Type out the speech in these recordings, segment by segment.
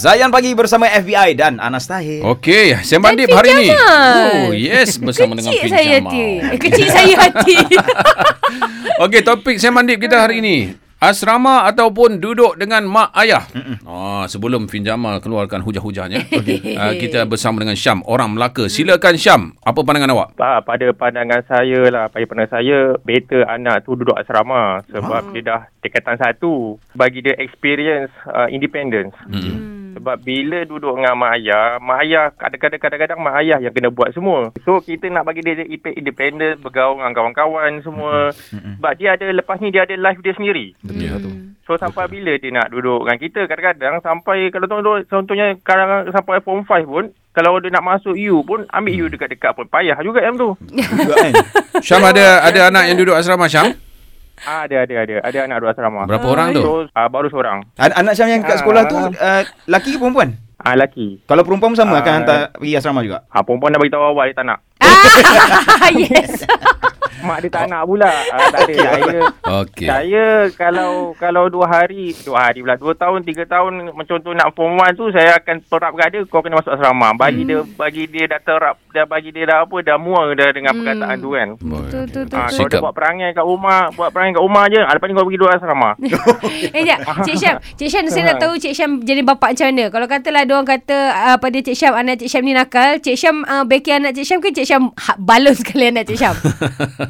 Zayan pagi bersama FBI dan Anas Tahir. Okey, Sembang Dip hari ni. Pinjaman. Oh, yes bersama dengan Kecil saya Pinjamal. hati. Kecil saya hati. Okey, topik Sembang Dip kita hari ini. Asrama ataupun duduk dengan mak ayah. Ah, sebelum Fin Jamal keluarkan hujah-hujahnya. okay. uh, kita bersama dengan Syam, orang Melaka. Silakan Syam, apa pandangan awak? Ah, pada pandangan saya lah, pada pandangan saya, better anak tu duduk asrama sebab dia dah tingkatan satu. Bagi dia experience uh, independence. Hmm. Sebab bila duduk dengan mak ayah, mak ayah kadang-kadang kadang-kadang mak ayah yang kena buat semua. So kita nak bagi dia independent, bergaul dengan kawan-kawan semua. Sebab dia ada lepas ni dia ada life dia sendiri. Ya tu. So sampai bila dia nak duduk dengan kita kadang-kadang sampai kalau contoh, contohnya kadang sampai form 5 pun kalau dia nak masuk U pun ambil U dekat-dekat pun payah juga yang tu. Juga kan? Syam ada ada anak yang duduk asrama Syam? Ah, ada ada ada ada anak dua asrama. Berapa orang tu? So ah, baru seorang. An- anak Syam yang kat sekolah tu uh, laki ke perempuan? Ah laki. Kalau perempuan pun sama Ah. akan hantar pergi asrama juga. Ah perempuan dah bagi tahu awal dia tak nak. ah, yes. Mak dia tak nak pula. Ah, tak ada. Saya Okey. saya kalau kalau dua hari, dua hari pula, dua tahun, tiga tahun macam tu nak form 1 tu saya akan perapkan dia kau kena masuk asrama. Bagi dia bagi dia dah terap, dah bagi dia dah apa, dah mual dah dengan perkataan tu kan. Betul, betul, betul. Ah, betul. kau dia buat perangai kat rumah, buat perangai kat rumah je. Ah, lepas ni kau pergi dua asrama. Eh, sekejap. Cik Syam. Cik Syam, saya nak tahu Cik Syam jadi bapa macam mana. Kalau katalah ada orang kata uh, pada Cik Syam, anak Cik Syam ni nakal. Cik Syam uh, backing anak Cik Syam ke Cik Syam ha- balon sekali anak Cik Syam?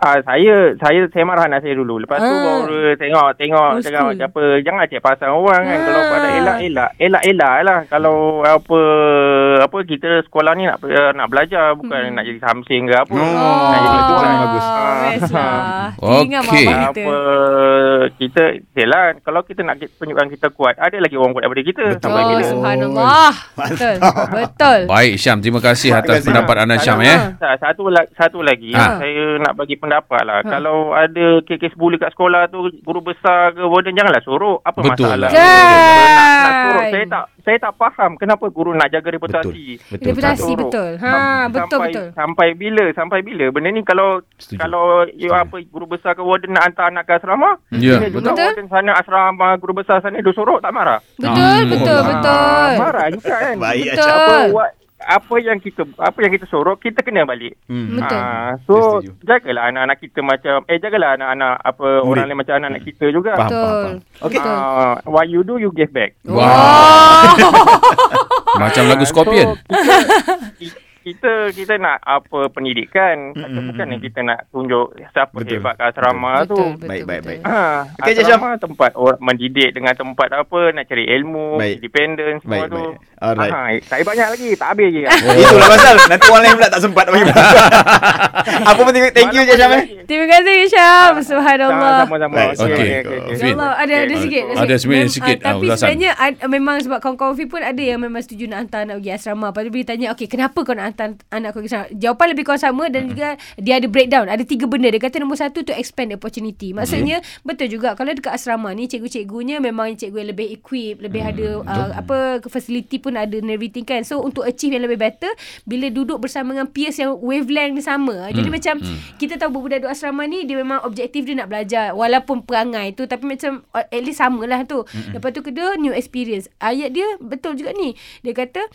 Ah saya saya saya marah anak saya dulu. Lepas tu Ah. baru tengok tengok Oh, cakap school. apa jangan cek pasang orang kan. Ah. Kalau pada elak elak elak elak lah. Kalau apa apa kita sekolah ni nak nak belajar bukan Hmm. nak jadi samsing ke apa. Oh, Nak jadi itu tuan. paling bagus. Best lah. Okey. Kita. Apa kita Yelah Kalau kita nak tunjukkan kita kuat Ada lagi orang kuat daripada kita Betul. Sampai Oh, bila subhanallah. Betul. Betul. Baik Syam, terima kasih atas kasih. pendapat anda Syam sa- Satu, satu lagi Ha. Saya nak bagi pendapat lah Ha. Kalau ada kes-kes bully kat sekolah tu Guru besar ke warden Janganlah suruh Apa Betul. masalah Kan. nak, nak suruh Saya tak saya tak faham Kenapa guru nak jaga reputasi Betul. Reputasi Suruh. betul. Ha, betul sampai, betul. Sampai bila? Sampai bila? Benda ni kalau Setuju. kalau you apa guru besar ke warden nak hantar anak ke asrama, Ya, sini juga betul. warden sana asrama guru besar sana dia sorok tak marah. Betul, Ah. betul, Ah, betul. Ah, marah juga kan. Baik, Betul. Apa what, apa yang kita apa yang kita sorok kita kena balik. Hmm. Betul. Ah, Saya so setuju. jagalah anak-anak kita macam eh jagalah anak-anak apa orang lain macam anak-anak kita juga. Faham, Betul. faham, faham. Okey. Betul. Ah, what you do you give back. Wow. Macam lagu Ah, Scorpion. So, kita, ki- kita kita nak apa pendidikan, Mm-mm. bukan yang kita nak tunjuk siapa Betul. hebat kat asrama tu. Betul, betul, Baik, baik, betul. baik. Ha, Okey, Cik asrama tempat orang mendidik dengan tempat apa nak cari ilmu, Baik. independen semua Baik, tu. baik. Alright. Ha, saya banyak lagi, tak habis lagi. Oh. Itulah pasal Nanti orang lain pula tak sempat bagi Apa pun thank you je Syam eh Terima kasih Syam. Subhanallah. Sama-sama. Baik, Okey, okey. okey, okey. Fin. InsyaAllah ada ada Okey. sikit. Ada sebenarnya Mem- sikit, ah, ah, tapi ulasan. sebenarnya ad- memang sebab kawan-kawan Fi pun ada yang memang setuju nak hantar anak pergi asrama. Lepas tu bila tanya, okay kenapa kau nak hantar anak kau pergi asrama? Jawapan lebih kurang sama dan juga dia ada breakdown. Ada tiga benda. Dia kata nombor satu tu expand opportunity. Maksudnya betul juga kalau dekat asrama ni cikgu-cikgunya memang cikgu yang lebih equip, lebih ada uh, apa facility pun ada and everything kan. So untuk achieve yang lebih better bila duduk bersama dengan peers yang wavelength ni sama. Jadi macam kita tahu budak duduk asrama ni dia memang objektif dia nak belajar walaupun perangai tu tapi macam uh, at least samalah tu. Lepas tu kedua new experience. Ayat dia betul juga ni. Dia kata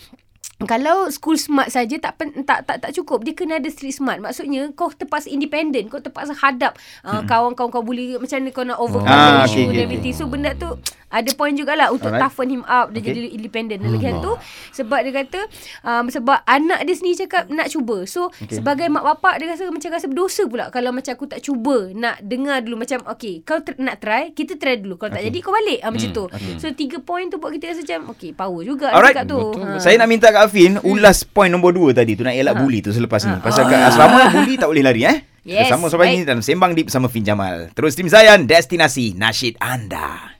kalau school smart saja tak, pen, tak tak tak cukup dia kena ada street smart maksudnya kau terpaksa independent kau terpaksa hadap uh, kawan-kawan kau bully macam mana kau nak overcome Ah, the issue okay, okay, everything so benda tu ada point jugalah untuk Alright. toughen him up dia Okay. jadi independent dan lagi satu sebab dia kata um, sebab anak dia sendiri cakap nak cuba so Okay. sebagai mak bapak dia rasa macam rasa berdosa pula kalau macam aku tak cuba nak dengar dulu macam okay kau ter- nak try kita try dulu kalau tak Okay. jadi kau balik ah, macam tu okay. so tiga point tu buat kita rasa macam okay power juga Alright. cakap tu Betul. Ha. Saya nak minta Kak Afin Ulas point nombor 2 tadi tu Nak elak bully tu selepas ni Pasal kat asrama Bully tak boleh lari eh Yes, Bersama sampai baik. ni dalam Sembang Deep bersama Fin Jamal Terus tim Zayan Destinasi Nasyid Anda